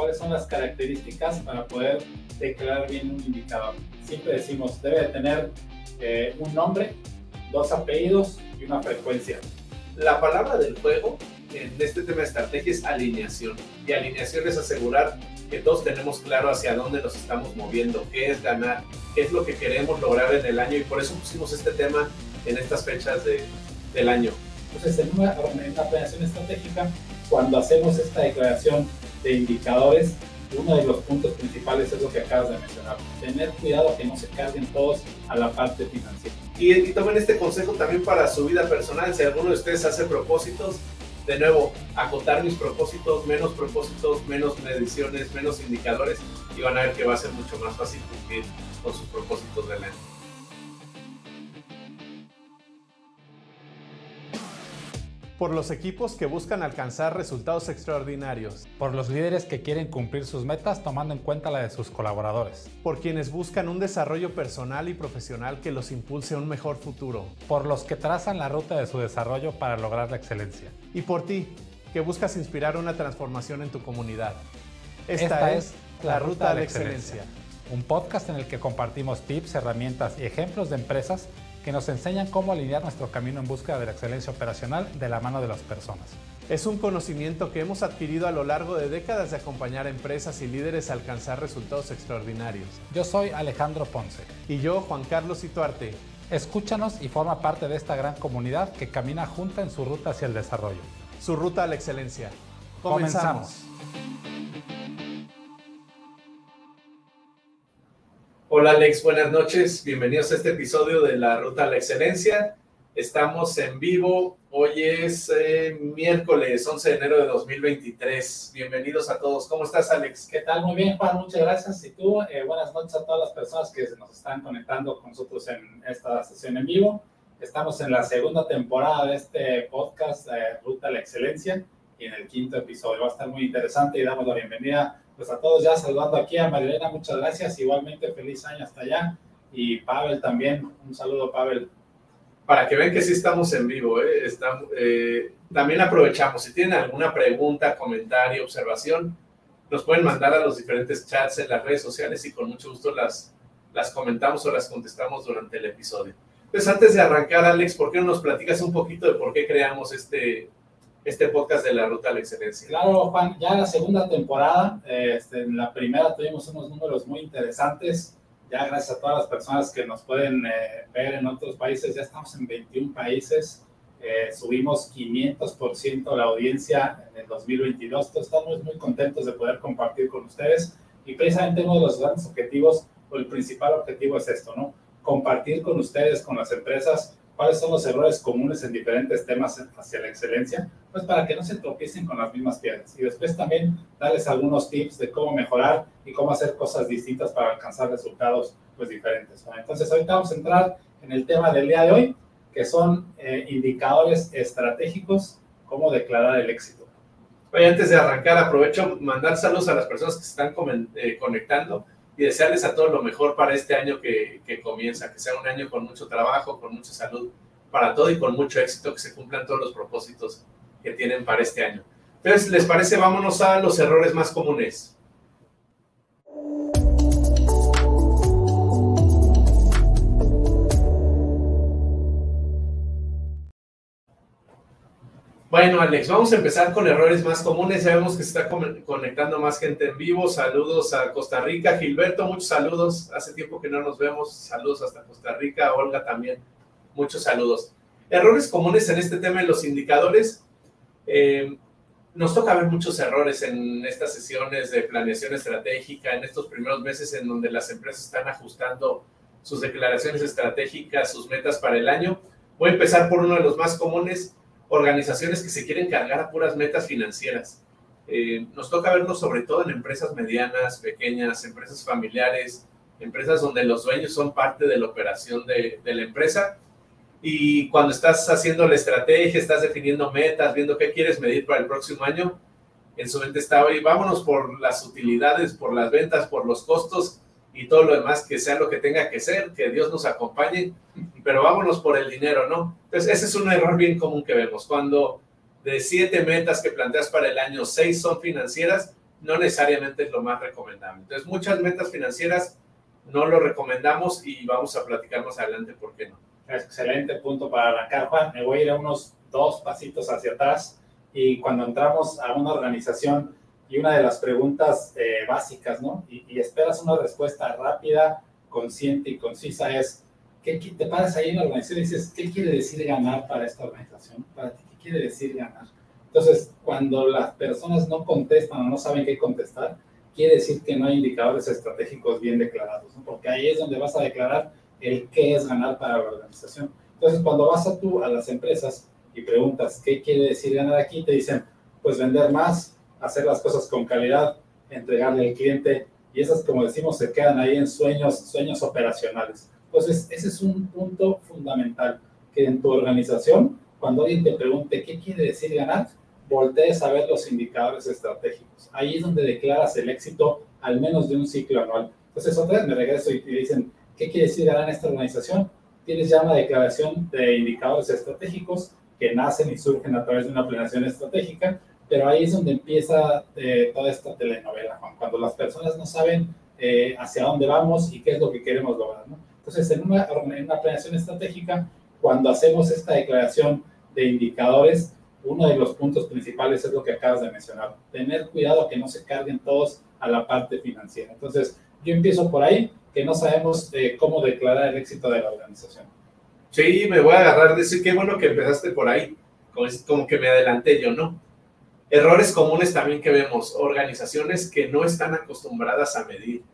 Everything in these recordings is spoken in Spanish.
cuáles son las características para poder declarar bien un indicador. Siempre decimos, debe tener eh, un nombre, dos apellidos y una frecuencia. La palabra del juego en este tema de estrategia es alineación. Y alineación es asegurar que todos tenemos claro hacia dónde nos estamos moviendo, qué es ganar, qué es lo que queremos lograr en el año. Y por eso pusimos este tema en estas fechas de, del año. Entonces, en una, planeación estratégica, cuando hacemos esta declaración de indicadores, uno de los puntos principales es lo que acabas de mencionar, tener cuidado que no se carguen todos a la parte financiera. Y, y tomen este consejo también para su vida personal, si alguno de ustedes hace propósitos, de nuevo, acotar mis propósitos, menos propósitos, menos mediciones, menos indicadores, y van a ver que va a ser mucho más fácil cumplir con sus propósitos del año. Por los equipos que buscan alcanzar resultados extraordinarios, por los líderes que quieren cumplir sus metas tomando en cuenta la de sus colaboradores, por quienes buscan un desarrollo personal y profesional que los impulse a un mejor futuro, por los que trazan la ruta de su desarrollo para lograr la excelencia, y por ti, que buscas inspirar una transformación en tu comunidad. Esta, es La Ruta a la Excelencia, un podcast en el que compartimos tips, herramientas y ejemplos de empresas que nos enseñan cómo alinear nuestro camino en búsqueda de la excelencia operacional de la mano de las personas. Es un conocimiento que hemos adquirido a lo largo de décadas de acompañar a empresas y líderes a alcanzar resultados extraordinarios. Yo soy Alejandro Ponce. Y yo, Juan Carlos Ituarte. Escúchanos y forma parte de esta gran comunidad que camina junta en su ruta hacia el desarrollo. Su ruta a la excelencia. Comenzamos. Hola Alex, buenas noches. Bienvenidos a este episodio de La Ruta a la Excelencia. Estamos en vivo. Hoy es eh, miércoles 11 de enero de 2023. Bienvenidos a todos. ¿Cómo estás, Alex? ¿Qué tal? Muy bien, Juan. Muchas gracias. Y tú, eh, buenas noches a todas las personas que nos están conectando con nosotros en esta sesión en vivo. Estamos en la segunda temporada de este podcast eh, Ruta a la Excelencia y en el quinto episodio. Va a estar muy interesante y damos la bienvenida pues a todos ya saludando aquí a Marilena, muchas gracias, igualmente feliz año hasta allá. Y Pavel también, un saludo Pavel. Para que vean que sí estamos en vivo, ¿eh? eh, también aprovechamos, si tienen alguna pregunta, comentario, observación, nos pueden mandar a los diferentes chats en las redes sociales y con mucho gusto las, las comentamos o las contestamos durante el episodio. Pues antes de arrancar, Alex, ¿por qué no nos platicas un poquito de por qué creamos este, este podcast de la Ruta a la Excelencia. Claro, Juan, ya la segunda temporada, este, en la primera tuvimos unos números muy interesantes, ya gracias a todas las personas que nos pueden eh, ver en otros países, ya estamos en 21 países, eh, subimos 500% la audiencia en el 2022, entonces estamos muy contentos de poder compartir con ustedes y precisamente uno de los grandes objetivos o el principal objetivo es esto, ¿no? Compartir con ustedes, con las empresas, cuáles son los errores comunes en diferentes temas hacia la excelencia, pues para que no se tropiecen con las mismas piedras. Y después también darles algunos tips de cómo mejorar y cómo hacer cosas distintas para alcanzar resultados pues diferentes. Entonces ahorita vamos a entrar en el tema del día de hoy, que son eh, indicadores estratégicos, cómo declarar el éxito. Oye, antes de arrancar, aprovecho mandar saludos a las personas que se están eh, conectando y desearles a todos lo mejor para este año que, que, comienza, que sea un año con mucho trabajo, con mucha salud para todo y con mucho éxito, que se cumplan todos los propósitos que tienen para este año. Entonces, ¿les parece? Vámonos a los errores más comunes. Bueno, Alex, vamos a empezar con errores más comunes. Ya vemos que se está conectando más gente en vivo. Saludos a Costa Rica. Gilberto, muchos saludos. Hace tiempo que no nos vemos. Saludos hasta Costa Rica. Olga también. Muchos saludos. Errores comunes en este tema en los indicadores. Eh, nos toca ver muchos errores en estas sesiones de planeación estratégica, en estos primeros meses en donde las empresas están ajustando sus declaraciones estratégicas, sus metas para el año. Voy a empezar por uno de los más comunes organizaciones que se quieren cargar a puras metas financieras. Eh, nos toca verlo sobre todo en empresas medianas, pequeñas, empresas familiares, empresas donde los dueños son parte de la operación de, de la empresa. Y cuando estás haciendo la estrategia, estás definiendo metas, viendo qué quieres medir para el próximo año, en su mente está, oye, vámonos por las utilidades, por las ventas, por los costos y todo lo demás que sea lo que tenga que ser, que Dios nos acompañe, pero vámonos por el dinero, ¿no? Entonces, ese es un error bien común que vemos. Cuando de siete metas que planteas para el año, seis son financieras, no necesariamente es lo más recomendable. Entonces, muchas metas financieras no lo recomendamos y vamos a platicar más adelante por qué no. Excelente punto para arrancar, Juan. Me voy a ir a unos dos pasitos hacia atrás y cuando entramos a una organización y una de las preguntas eh, básicas, ¿no? Y, esperas una respuesta rápida, consciente y concisa es, ¿qué te paras ahí en la organización y dices, ¿qué quiere decir ganar para esta organización? Para ti, ¿qué quiere decir ganar? Entonces, cuando las personas no contestan o no saben qué contestar, quiere decir que no hay indicadores estratégicos bien declarados, ¿no? porque ahí es donde vas a declarar el qué es ganar para la organización. Entonces, cuando vas a tú a las empresas y preguntas qué quiere decir ganar aquí, te dicen, pues vender más, hacer las cosas con calidad, entregarle al cliente, y esas, como decimos, se quedan ahí en sueños, sueños operacionales. Entonces, ese es un punto fundamental, que en tu organización, cuando alguien te pregunte qué quiere decir ganar, voltees a ver los indicadores estratégicos. Ahí es donde declaras el éxito al menos de un ciclo anual. Entonces, otra vez me regreso y te dicen, ¿qué quiere decir ganar en esta organización? Tienes ya una declaración de indicadores estratégicos que nacen y surgen a través de una planeación estratégica, pero ahí es donde empieza eh, toda esta telenovela, Juan, cuando las personas no saben eh, hacia dónde vamos y qué es lo que queremos lograr. ¿no? Entonces, en una, en estratégica, cuando hacemos esta declaración de indicadores, uno de los puntos principales es lo que acabas de mencionar, tener cuidado que no se carguen todos a la parte financiera. Entonces, yo empiezo por ahí, que no sabemos eh, cómo declarar el éxito de la organización. Sí, me voy a agarrar de decir, qué bueno que empezaste por ahí, como que me adelanté yo, ¿no? Errores comunes también que vemos, organizaciones que no están acostumbradas a medir.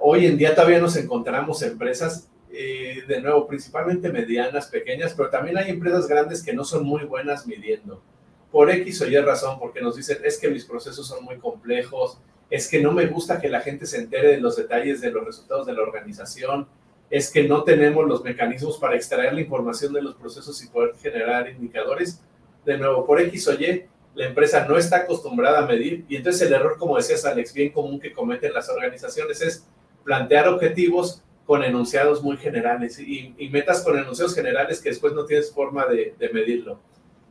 Hoy en día todavía nos encontramos empresas eh, de nuevo, principalmente medianas, pequeñas, pero también hay empresas grandes que no son muy buenas midiendo. Por X o Y razón, porque nos dicen, es que mis procesos son muy complejos, es que no me gusta que la gente se entere de los detalles de los resultados de la organización, es que no tenemos los mecanismos para extraer la información de los procesos y poder generar indicadores. De nuevo, por X o Y, la empresa no está acostumbrada a medir y entonces el error, como decías Alex, bien común que cometen las organizaciones es plantear objetivos con enunciados muy generales y, metas con enunciados generales que después no tienes forma de, medirlo.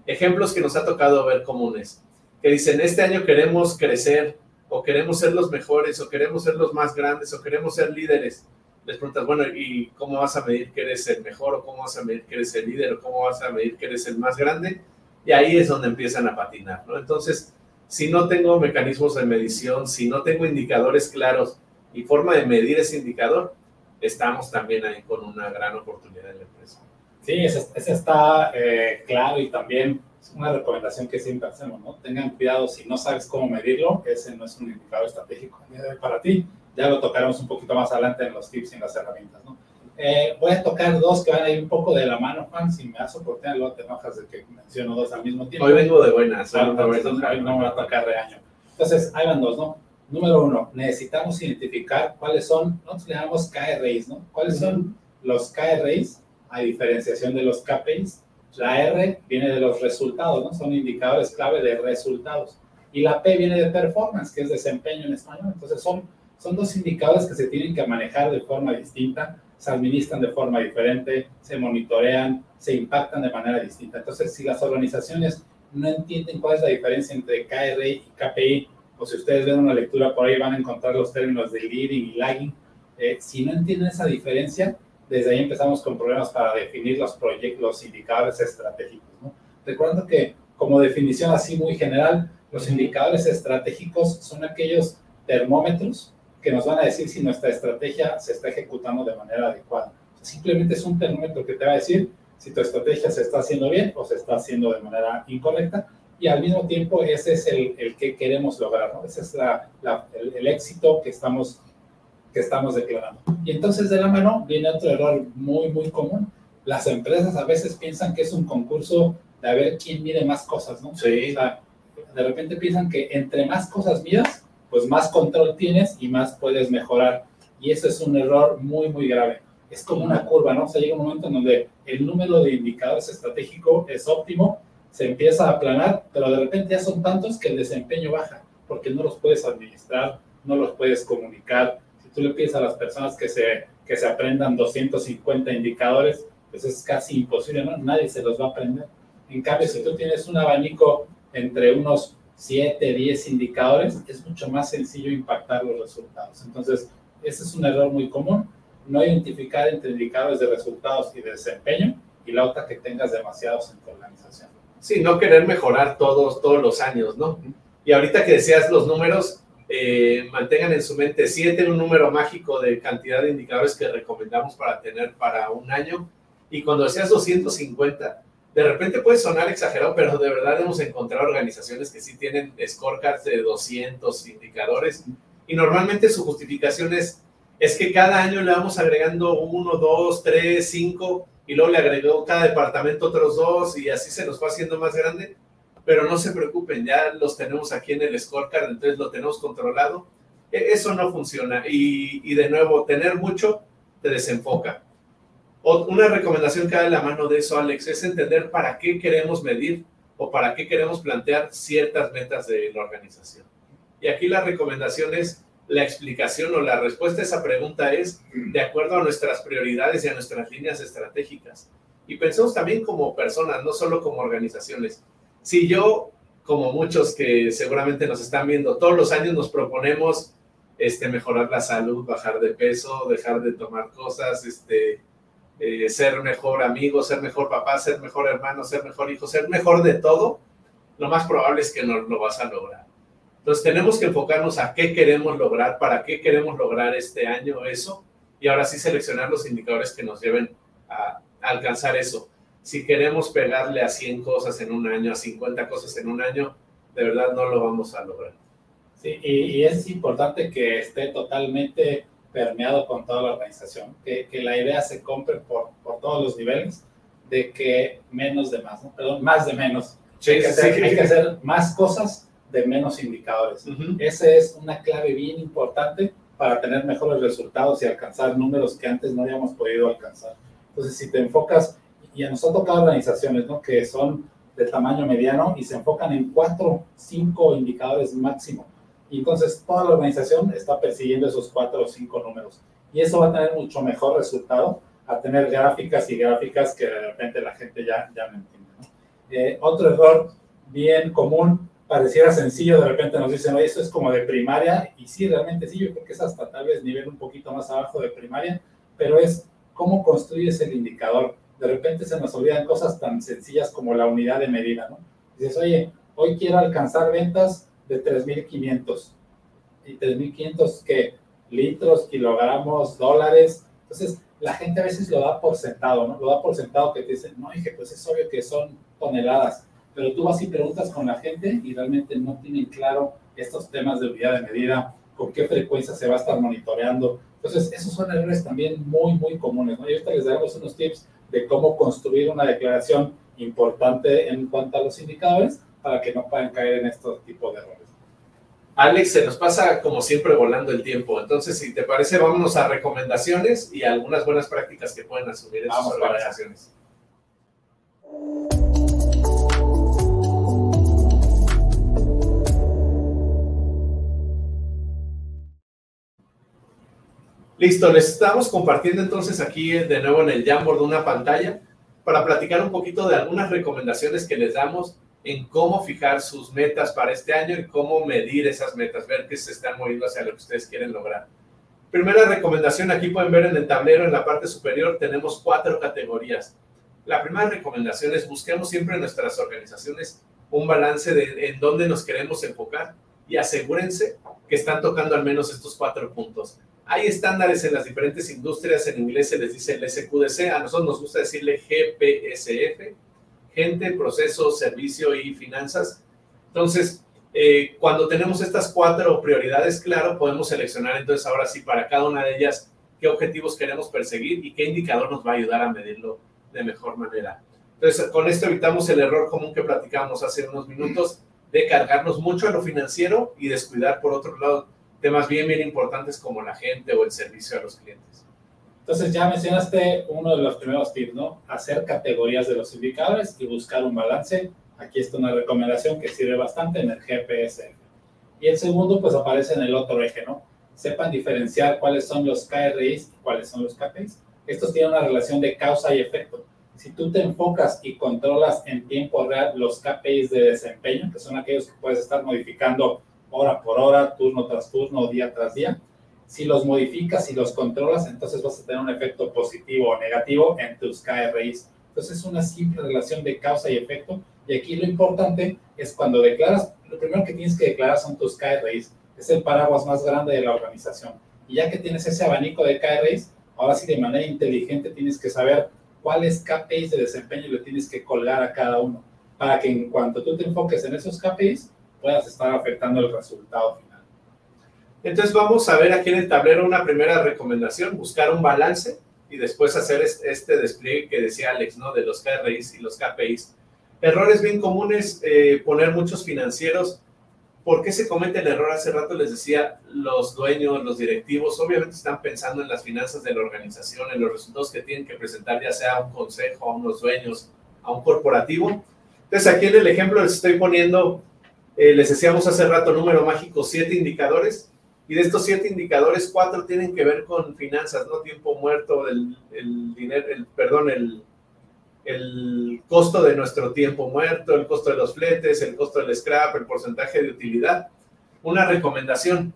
Ejemplos que nos ha tocado ver comunes, que dicen, este año queremos crecer o queremos ser los mejores o queremos ser los más grandes o queremos ser líderes. Les preguntas, bueno, ¿y cómo vas a medir que eres el mejor o cómo vas a medir que eres el líder o cómo vas a medir que eres el más grande? Y ahí es donde empiezan a patinar, ¿no? Entonces, si no tengo mecanismos de medición, si no tengo indicadores claros y forma de medir ese indicador, estamos también ahí con una gran oportunidad en la empresa. Sí, ese, está eh, claro y también es una recomendación que siempre hacemos, ¿no? Tengan cuidado si no sabes cómo medirlo, ese no es un indicador estratégico para ti. Ya lo tocaremos un poquito más adelante en los tips y en las herramientas, ¿no? Eh, voy a tocar dos que van a ir un poco de la mano, Juan. Si me das oportunidad, luego te enojas de que menciono dos al mismo tiempo. Hoy vengo de buenas. hoy no me va a tocar reaño. Entonces, ahí van dos, ¿no? Número uno, necesitamos identificar cuáles son, nosotros le llamamos KRIs, ¿no? ¿Cuáles son los KRIs a diferenciación de los KPIs? La R viene de los resultados, ¿no? Son indicadores clave de resultados. Y la P viene de performance, que es desempeño en español. Entonces son, son dos indicadores que se tienen que manejar de forma distinta, se administran de forma diferente, se monitorean, se impactan de manera distinta. Entonces, si las organizaciones no entienden cuál es la diferencia entre KRI y KPI, o si ustedes ven una lectura por ahí van a encontrar los términos de leading y lagging. Eh, si no entienden esa diferencia, desde ahí empezamos con problemas para definir los proyectos, los indicadores estratégicos. ¿no? Recuerdo que como definición así muy general, los indicadores estratégicos son aquellos termómetros que nos van a decir si nuestra estrategia se está ejecutando de manera adecuada. simplemente es un termómetro que te va a decir si tu estrategia se está haciendo bien o se está haciendo de manera incorrecta y al mismo tiempo ese es el, el que queremos lograr, ¿no? Ese es la, el, éxito que estamos, que estamos declarando. Y entonces de la mano viene otro error muy, muy común. Las empresas a veces piensan que es un concurso de a ver quién mide más cosas, ¿no? Sí. O sea, de repente piensan que entre más cosas midas, pues más control tienes y más puedes mejorar. Y eso es un error muy, muy grave. Es como una curva, ¿no? O sea, llega un momento en donde el número de indicadores estratégico es óptimo, se empieza a aplanar, pero de repente ya son tantos que el desempeño baja, porque no los puedes administrar, no los puedes comunicar. Si tú le pides a las personas que se, que se aprendan 250 indicadores, pues es casi imposible, ¿no? Nadie se los va a aprender. En cambio, si tú tienes un abanico entre unos 7, 10 indicadores, es mucho más sencillo impactar los resultados. Entonces, ese es un error muy común, no identificar entre indicadores de resultados y de desempeño y la otra que tengas demasiados en tu organización. Sí, no querer mejorar todos, todos los años, ¿no? Y ahorita que decías los números, eh, mantengan en su mente 7, un número mágico de cantidad de indicadores que recomendamos para tener para un año. Y cuando decías 250, de repente puede sonar exagerado, pero de verdad hemos encontrado organizaciones que sí tienen scorecards de 200 indicadores y normalmente su justificación es, es que cada año le vamos agregando uno, dos, tres, cinco y luego le agregó cada departamento otros dos y así se nos fue haciendo más grande. Pero no se preocupen, ya los tenemos aquí en el scorecard, entonces lo tenemos controlado. E, eso no funciona y, y de nuevo, tener mucho te desenfoca. Una recomendación que da la mano de eso, Alex, es entender para qué queremos medir o para qué queremos plantear ciertas metas de la organización. Y aquí la recomendación es la explicación o la respuesta a esa pregunta es de acuerdo a nuestras prioridades y a nuestras líneas estratégicas. Y pensemos también como personas, no solo como organizaciones. Si yo, como muchos que seguramente nos están viendo, todos los años nos proponemos este, mejorar la salud, bajar de peso, dejar de tomar cosas, este, eh, ser mejor amigo, ser mejor papá, ser mejor hermano, ser mejor hijo, ser mejor de todo, lo más probable es que no lo vas a lograr. Entonces tenemos que enfocarnos a qué queremos lograr, para qué queremos lograr este año eso, y ahora sí seleccionar los indicadores que nos lleven a, alcanzar eso. Si queremos pegarle a 100 cosas en un año, a 50 cosas en un año, de verdad no lo vamos a lograr. Sí, y es importante que esté totalmente permeado con toda la organización, que, que la idea se compre por, por, todos los niveles, de que menos de más, ¿no? perdón, más de menos. Sí, hay, que hacer, hay, que hacer, más cosas de menos indicadores. Uh Esa es una clave bien importante para tener mejores resultados y alcanzar números que antes no habíamos podido alcanzar. Entonces, si te enfocas, y a nos ha tocado organizaciones ¿no? que son de tamaño mediano y se enfocan en cuatro, cinco indicadores máximo y entonces toda la organización está persiguiendo esos cuatro o cinco números. Y eso va a tener mucho mejor resultado a tener gráficas y gráficas que de repente la gente ya, ya no entiende. Eh, otro error bien común, pareciera sencillo, de repente nos dicen, oye, eso es como de primaria, y sí, realmente sí, yo creo que es hasta tal vez nivel un poquito más abajo de primaria, pero es cómo construyes el indicador. De repente se nos olvidan cosas tan sencillas como la unidad de medida, ¿no? Dices, oye, hoy quiero alcanzar ventas de 3.500. ¿Y 3.500 qué? Litros, kilogramos, dólares. Entonces, la gente a veces lo da por sentado, ¿no? Lo da por sentado que te dicen, no, dije, pues es obvio que son toneladas. Pero tú vas y preguntas con la gente y realmente no tienen claro estos temas de unidad de medida, con qué frecuencia se va a estar monitoreando. Entonces, esos son errores también muy, muy comunes, ¿no? Y ahorita les damos unos tips de cómo construir una declaración importante en cuanto a los indicadores para que no puedan caer en estos tipos de errores. Alex, se nos pasa como siempre volando el tiempo. Entonces, si te parece, vámonos a recomendaciones y algunas buenas prácticas que pueden asumir en sus organizaciones. Listo, les estamos compartiendo entonces aquí de nuevo en el Jamboard una pantalla para platicar un poquito de algunas recomendaciones que les damos en cómo fijar sus metas para este año y cómo medir esas metas, ver que se están moviendo hacia lo que ustedes quieren lograr. Primera recomendación, aquí pueden ver en el tablero en la parte superior tenemos cuatro categorías. La primera recomendación es busquemos siempre en nuestras organizaciones un balance de en dónde nos queremos enfocar y asegúrense que están tocando al menos estos cuatro puntos. Hay estándares en las diferentes industrias, en inglés se les dice el SQDC, a nosotros nos gusta decirle GPSF, gente, procesos, servicio y finanzas. Entonces, eh, cuando tenemos estas cuatro prioridades, claro, podemos seleccionar entonces ahora sí para cada una de ellas qué objetivos queremos perseguir y qué indicador nos va a ayudar a medirlo de mejor manera. Entonces, con esto evitamos el error común que platicamos hace unos minutos de cargarnos mucho a lo financiero y descuidar, por otro lado, temas bien, bien importantes como la gente o el servicio a los clientes. Entonces ya mencionaste uno de los primeros tips, ¿no? Hacer categorías de los indicadores y buscar un balance. Aquí está una recomendación que sirve bastante en el GPS. Y el segundo, pues aparece en el otro eje, ¿no? Sepan diferenciar cuáles son los KRIs y cuáles son los KPIs. Estos tienen una relación de causa y efecto. si tú te enfocas y controlas en tiempo real los KPIs de desempeño, que son aquellos que puedes estar modificando hora por hora, turno tras turno, día tras día, si los modificas y los controlas, entonces vas a tener un efecto positivo o negativo en tus KRIs. Entonces es una simple relación de causa y efecto. Y aquí lo importante es cuando declaras, lo primero que tienes que declarar son tus KRIs. Es el paraguas más grande de la organización. Y ya que tienes ese abanico de KRIs, ahora sí de manera inteligente tienes que saber cuáles KPIs de desempeño le tienes que colgar a cada uno. Para que en cuanto tú te enfoques en esos KPIs, puedas estar afectando el resultado final. Entonces vamos a ver aquí en el tablero una primera recomendación, buscar un balance y después hacer este despliegue que decía Alex, ¿no? De los KRIs y los KPIs. Errores bien comunes, eh, poner muchos financieros. ¿Por qué se comete el error? Hace rato les decía, los dueños, los directivos, obviamente están pensando en las finanzas de la organización, en los resultados que tienen que presentar, ya sea a un consejo, a unos dueños, a un corporativo. Entonces aquí en el ejemplo les estoy poniendo, eh, les decíamos hace rato, número mágico, siete indicadores y de estos siete indicadores, cuatro tienen que ver con finanzas, ¿no? Tiempo muerto, el, dinero, el, perdón, el, el costo de nuestro tiempo muerto, el costo de los fletes, el costo del scrap, el porcentaje de utilidad. Una recomendación.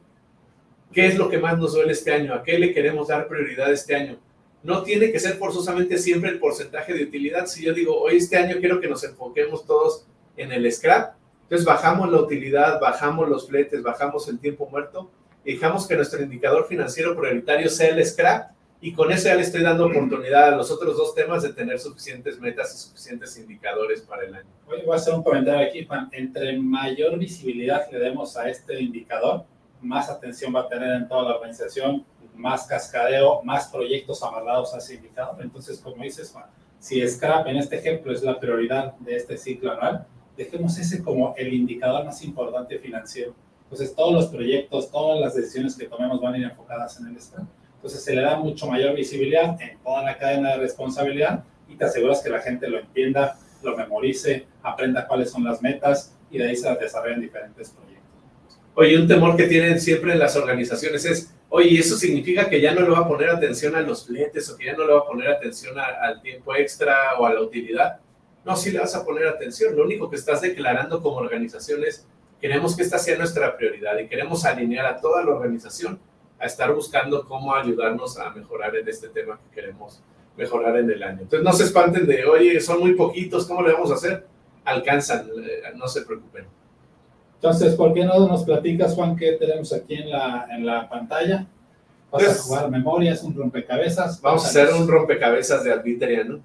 ¿Qué es lo que más nos duele este año? ¿A qué le queremos dar prioridad este año? No tiene que ser forzosamente siempre el porcentaje de utilidad. Si yo digo, hoy este año quiero que nos enfoquemos todos en el scrap, entonces bajamos la utilidad, bajamos los fletes, bajamos el tiempo muerto dejamos que nuestro indicador financiero prioritario sea el scrap y con eso ya le estoy dando oportunidad a los otros dos temas de tener suficientes metas y suficientes indicadores para el año. Voy a hacer un comentario aquí, Juan. Entre mayor visibilidad le demos a este indicador, más atención va a tener en toda la organización, más cascadeo, más proyectos amarrados a ese indicador. Entonces, como dices, Juan, si Scrap en este ejemplo es la prioridad de este ciclo anual, dejemos ese como el indicador más importante financiero entonces, todos los proyectos, todas las decisiones que tomemos van a ir enfocadas en el Scrum. Entonces, se le da mucho mayor visibilidad en toda la cadena de responsabilidad y te aseguras que la gente lo entienda, lo memorice, aprenda cuáles son las metas y de ahí se desarrollan diferentes proyectos. Oye, un temor que tienen siempre las organizaciones es, oye, ¿eso significa que ya no le va a poner atención a los fletes o que ya no le va a poner atención al tiempo extra o a la utilidad? No, sí le vas a poner atención. Lo único que estás declarando como organización es, Queremos que esta sea nuestra prioridad y queremos alinear a toda la organización a estar buscando cómo ayudarnos a mejorar en este tema que queremos mejorar en el año. Entonces no se espanten de, oye, son muy poquitos, ¿cómo le vamos a hacer? Alcanzan, eh, no se preocupen. Entonces, ¿por qué no nos platicas, Juan, qué tenemos aquí en la, en la pantalla? Vas a pues, jugar memorias, un rompecabezas. Vamos a hacer un rompecabezas de Arbitria, ¿no?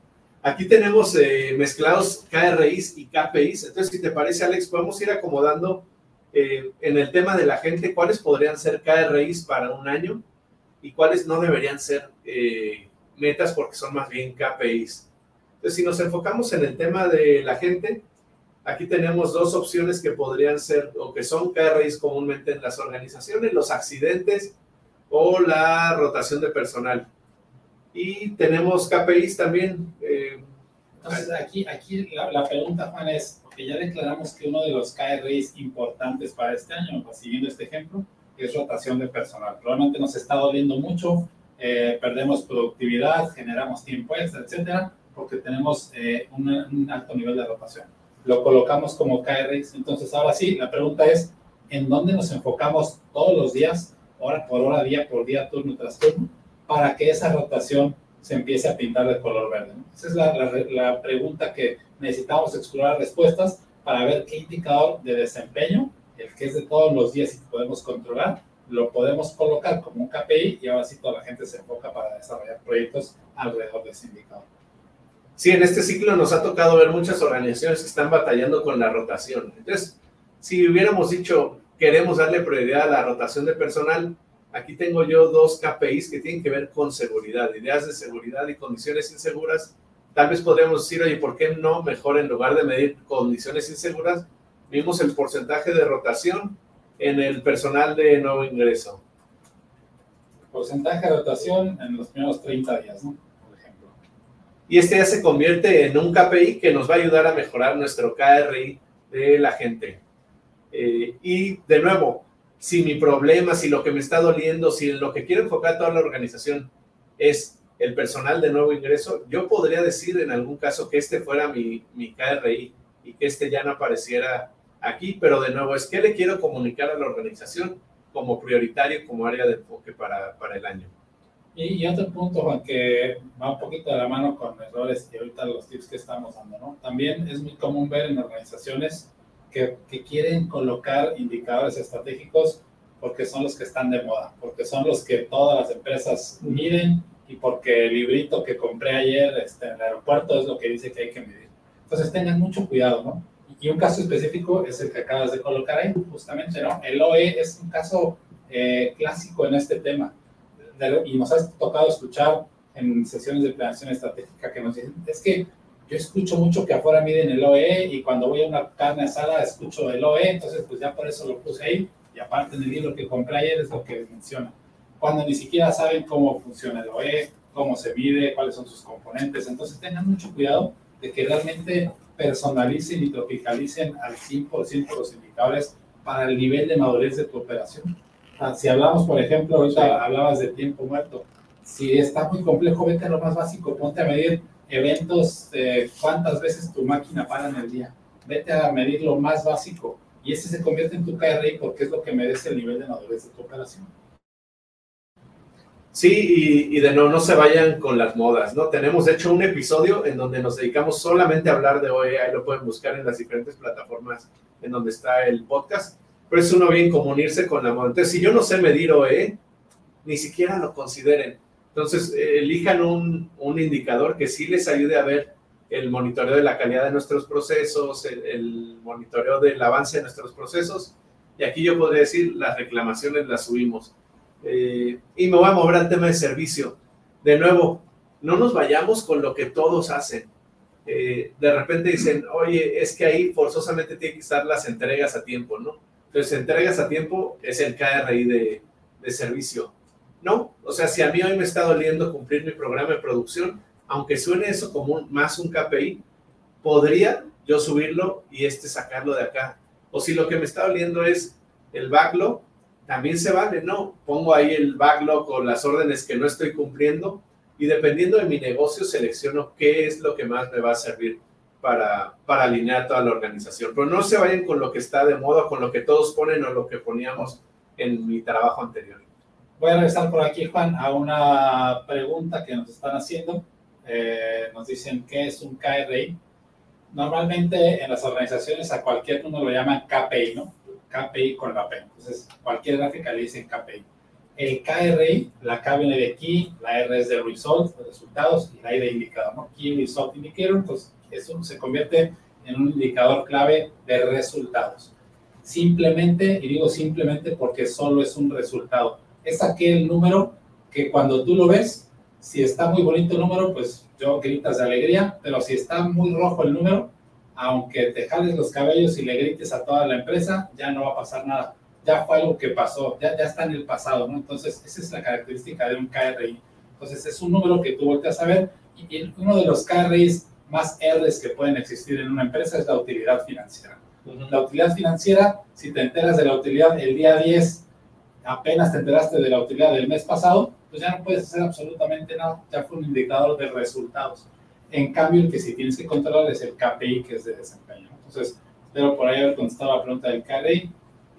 Aquí tenemos eh, mezclados KRIs y KPIs. Entonces, si te parece, Alex, podemos ir acomodando eh, en el tema de la gente cuáles podrían ser KRIs para un año y cuáles no deberían ser eh, metas porque son más bien KPIs. Entonces, si nos enfocamos en el tema de la gente, aquí tenemos dos opciones que podrían ser o que son KRIs comúnmente en las organizaciones, los accidentes o la rotación de personal. Y tenemos KPIs también. Entonces, aquí, aquí la, pregunta, Juan, es, porque ya declaramos que uno de los KRIs importantes para este año, siguiendo este ejemplo, es rotación de personal. Probablemente nos está doliendo mucho, eh, perdemos productividad, generamos tiempo extra, etcétera, porque tenemos eh, un alto nivel de rotación. Lo colocamos como KRIs. Entonces, ahora sí, la pregunta es, ¿en dónde nos enfocamos todos los días, hora por hora, día por día, turno tras turno? para que esa rotación se empiece a pintar de color verde. Esa es la, pregunta que necesitamos explorar respuestas para ver qué indicador de desempeño, el que es de todos los días y podemos controlar, lo podemos colocar como un KPI y ahora sí toda la gente se enfoca para desarrollar proyectos alrededor de ese indicador. Sí, en este ciclo nos ha tocado ver muchas organizaciones que están batallando con la rotación. Entonces, si hubiéramos dicho, queremos darle prioridad a la rotación de personal, Aquí tengo yo dos KPIs que tienen que ver con seguridad, ideas de seguridad y condiciones inseguras. Tal vez podríamos decir, oye, ¿por qué no mejor en lugar de medir condiciones inseguras, vimos el porcentaje de rotación en el personal de nuevo ingreso? Porcentaje de rotación en los primeros 30 días, ¿no? Por ejemplo. Y este ya se convierte en un KPI que nos va a ayudar a mejorar nuestro KRI de la gente. Eh, y de nuevo, si mi problema, si lo que me está doliendo, si lo que quiero enfocar toda la organización es el personal de nuevo ingreso, yo podría decir en algún caso que este fuera mi, mi KRI y que este ya no apareciera aquí, pero de nuevo es que le quiero comunicar a la organización como prioritario, como área de enfoque para, para el año. Y, otro punto, Juan, que va un poquito de la mano con errores y ahorita los tips que estamos dando, ¿no? También es muy común ver en organizaciones que, que quieren colocar indicadores estratégicos porque son los que están de moda, porque son los que todas las empresas miden y porque el librito que compré ayer este, en el aeropuerto es lo que dice que hay que medir. Entonces tengan mucho cuidado, ¿no? Y un caso específico es el que acabas de colocar ahí, justamente, ¿no? El OE es un caso eh, clásico en este tema y nos ha tocado escuchar en sesiones de planeación estratégica que nos dicen, es que yo escucho mucho que afuera miden el OE y cuando voy a una carne asada escucho el OE, entonces pues ya por eso lo puse ahí y aparte en el libro que compré ayer es lo que menciona. Cuando ni siquiera saben cómo funciona el OE, cómo se mide, cuáles son sus componentes, entonces tengan mucho cuidado de que realmente personalicen y tropicalicen al 100% los indicadores para el nivel de madurez de tu operación. Ah, si hablamos, por ejemplo, ahorita hablabas de tiempo muerto. Si está muy complejo, vete a lo más básico, ponte a medir eventos, eh, cuántas veces tu máquina para en el día. Vete a medir lo más básico y ese se convierte en tu KRI porque es lo que merece el nivel de madurez de tu operación. Sí, y, de no, no se vayan con las modas, ¿no? Tenemos, hecho, un episodio en donde nos dedicamos solamente a hablar de OE, ahí lo pueden buscar en las diferentes plataformas en donde está el podcast pero es uno bien como unirse con la moda. Entonces, si yo no sé medir OE, ni siquiera lo consideren. Entonces, elijan un, un, indicador que sí les ayude a ver el monitoreo de la calidad de nuestros procesos, el, monitoreo del avance de nuestros procesos. Y aquí yo podría decir, las reclamaciones las subimos. Eh, y me voy a mover al tema de servicio. De nuevo, no nos vayamos con lo que todos hacen. Eh, de repente dicen, oye, es que ahí forzosamente tienen que estar las entregas a tiempo, ¿no? Entonces, entregas a tiempo es el KRI de, de servicio. No, o sea, si a mí hoy me está doliendo cumplir mi programa de producción, aunque suene eso como más un KPI, podría yo subirlo y este sacarlo de acá. O si lo que me está doliendo es el backlog, también se vale, ¿no? Pongo ahí el backlog o las órdenes que no estoy cumpliendo y dependiendo de mi negocio selecciono qué es lo que más me va a servir para, para alinear toda la organización. Pero no se vayan con lo que está de moda, con lo que todos ponen o lo que poníamos en mi trabajo anterior. Voy a regresar por aquí, Juan, a una pregunta que nos están haciendo. Eh, nos dicen, ¿qué es un KRI? Normalmente en las organizaciones a cualquier número lo llaman KPI, ¿no? KPI con la P. Entonces, cualquier gráfica le dicen KPI. El KRI, la K viene de Key, la R es de Result, de resultados, y la I de indicador, ¿no? Key Result Indicator, entonces eso se convierte en un indicador clave de resultados. Simplemente, y digo simplemente porque solo es un resultado, es aquel número que cuando tú lo ves, si está muy bonito el número, pues yo gritas de alegría, pero si está muy rojo el número, aunque te jales los cabellos y le grites a toda la empresa, ya no va a pasar nada. Ya fue algo que pasó, ya, ya está en el pasado, ¿no? Entonces, esa es la característica de un KRI. Entonces, es un número que tú volteas a ver y uno de los KRIs más R's que pueden existir en una empresa es la utilidad financiera. La utilidad financiera, si te enteras de la utilidad el día 10, apenas te enteraste de la utilidad del mes pasado, pues ya no puedes hacer absolutamente nada, ya fue un indicador de resultados. En cambio, el que sí tienes que controlar es el KPI, que es de desempeño. Entonces, espero por ahí haber contestado la pregunta del KPI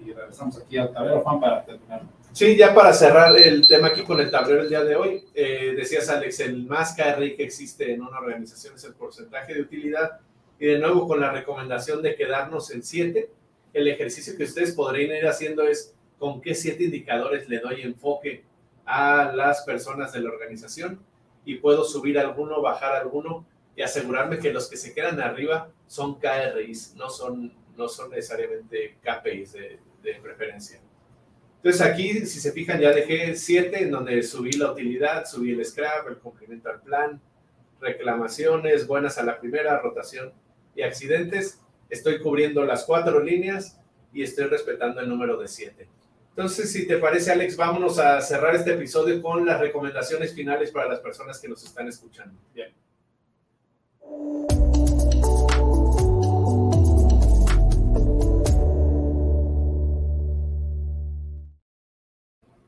y regresamos aquí al tablero, Juan, para terminar. Sí, ya para cerrar el tema aquí con el tablero el día de hoy, eh, decías Alex, el más KRI que existe en una organización es el porcentaje de utilidad y de nuevo con la recomendación de quedarnos en 7, el ejercicio que ustedes podrían ir haciendo es con qué siete indicadores le doy enfoque a las personas de la organización y puedo subir alguno, bajar alguno y asegurarme que los que se quedan arriba son KRIs, no son, no son necesariamente KPIs de, de preferencia. Entonces aquí, si se fijan, ya dejé siete en donde subí la utilidad, subí el scrap, el complemento al plan, reclamaciones, buenas a la primera, rotación y accidentes. Estoy cubriendo las cuatro líneas y estoy respetando el número de siete. Entonces, si te parece, Alex, vámonos a cerrar este episodio con las recomendaciones finales para las personas que nos están escuchando. Bien.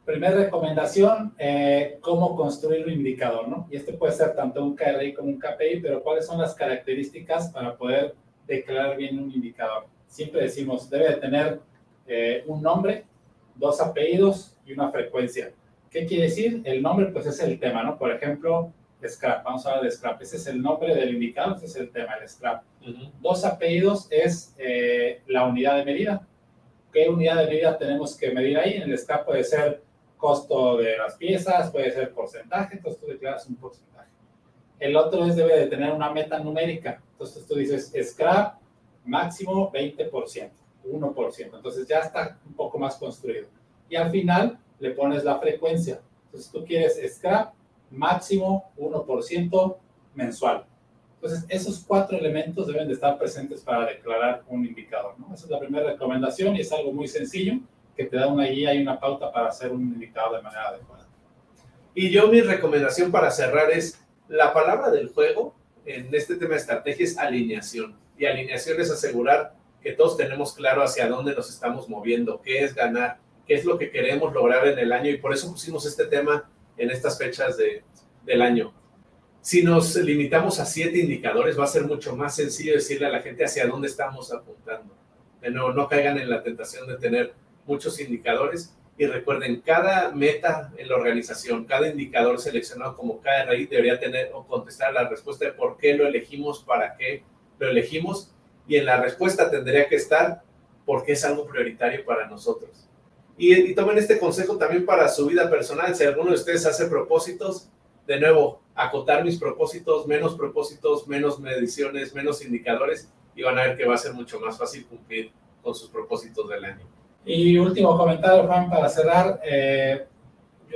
Primera recomendación, eh, cómo construir un indicador, ¿no? Y este puede ser tanto un KRI como un KPI, pero ¿cuáles son las características para poder declarar bien un indicador? Siempre decimos, debe de tener eh, un nombre, dos apellidos y una frecuencia. ¿Qué quiere decir? El nombre, pues es el tema, ¿no? Por ejemplo, Scrap, vamos a hablar de Scrap. Ese es el nombre del indicador, ese es el tema, el Scrap. Dos apellidos es eh, la unidad de medida. ¿Qué unidad de medida tenemos que medir ahí? En el Scrap puede ser costo de las piezas, puede ser porcentaje, entonces tú declaras un porcentaje. El otro es debe de tener una meta numérica, entonces tú dices scrap máximo 20%, 1%, entonces ya está un poco más construido. Y al final le pones la frecuencia, entonces tú quieres scrap máximo 1% mensual. Entonces, esos cuatro elementos deben de estar presentes para declarar un indicador. ¿no? Esa es la primera recomendación y es algo muy sencillo que te da una guía y una pauta para hacer un indicador de manera adecuada. Y yo mi recomendación para cerrar es, la palabra del juego en este tema de estrategia es alineación. Y alineación es asegurar que todos tenemos claro hacia dónde nos estamos moviendo, qué es ganar, qué es lo que queremos lograr en el año. Y por eso pusimos este tema en estas fechas de, del año. Si nos limitamos a siete indicadores, va a ser mucho más sencillo decirle a la gente hacia dónde estamos apuntando. De nuevo, no caigan en la tentación de tener muchos indicadores y recuerden, cada meta en la organización, cada indicador seleccionado como KRI debería tener o contestar la respuesta de por qué lo elegimos, para qué lo elegimos y en la respuesta tendría que estar porque es algo prioritario para nosotros. Y, y tomen este consejo también para su vida personal. Si alguno de ustedes hace propósitos, de nuevo, acotar mis propósitos, menos propósitos, menos mediciones, menos indicadores y van a ver que va a ser mucho más fácil cumplir con sus propósitos del año. Y último comentario, Juan, para cerrar, eh,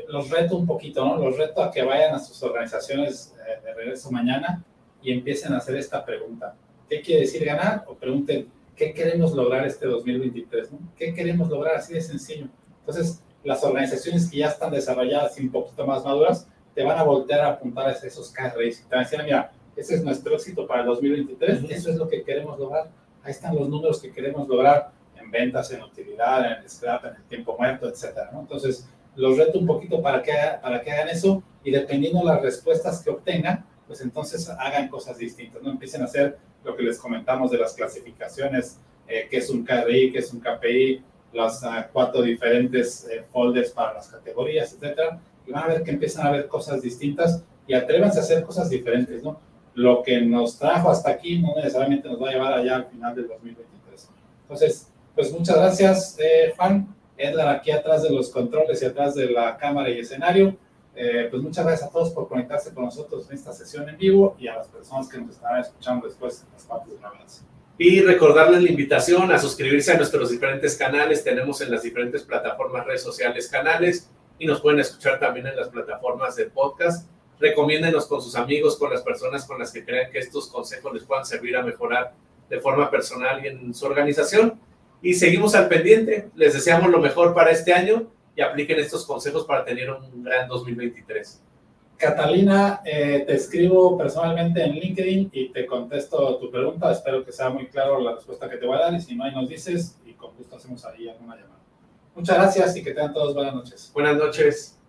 los reto un poquito, ¿no? Los reto a que vayan a sus organizaciones eh, de regreso mañana y empiecen a hacer esta pregunta. ¿Qué quiere decir ganar? O pregunten, ¿qué queremos lograr este 2023? ¿no? ¿Qué queremos lograr? Así de sencillo. Entonces, las organizaciones que ya están desarrolladas y un poquito más maduras, te van a voltear a apuntar a esos KRIs y te van a decir, mira, ese es nuestro éxito para el 2023, eso es lo que queremos lograr. Ahí están los números que queremos lograr en ventas, en utilidad, en el scrap, en el tiempo muerto, etcétera, ¿no? Entonces, los reto un poquito para que, para que hagan eso y dependiendo de las respuestas que obtengan, pues entonces hagan cosas distintas, ¿no? Empiecen a hacer lo que les comentamos de las clasificaciones, eh, qué es un KRI, qué es un KPI, las uh, cuatro diferentes eh, folders para las categorías, etcétera, y van a ver que empiezan a ver cosas distintas y atrévanse a hacer cosas diferentes, ¿no? Lo que nos trajo hasta aquí no necesariamente nos va a llevar allá al final del 2023. Entonces, pues muchas gracias, eh, Juan. Edgar aquí atrás de los controles y atrás de la cámara y escenario. Eh, pues muchas gracias a todos por conectarse con nosotros en esta sesión en vivo y a las personas que nos estarán escuchando después en las partes grabadas. Y recordarles la invitación a suscribirse a nuestros diferentes canales. Tenemos en las diferentes plataformas, redes sociales, canales y nos pueden escuchar también en las plataformas de podcast. Recomiéndenos con sus amigos, con las personas con las que crean que estos consejos les puedan servir a mejorar de forma personal y en su organización y seguimos al pendiente. Les deseamos lo mejor para este año y apliquen estos consejos para tener un gran 2023. Catalina, eh, te escribo personalmente en LinkedIn y te contesto tu pregunta. Espero que sea muy claro la respuesta que te voy a dar y si no, ahí nos dices y con gusto hacemos ahí alguna llamada. Muchas gracias y que tengan todos buenas noches. Buenas noches.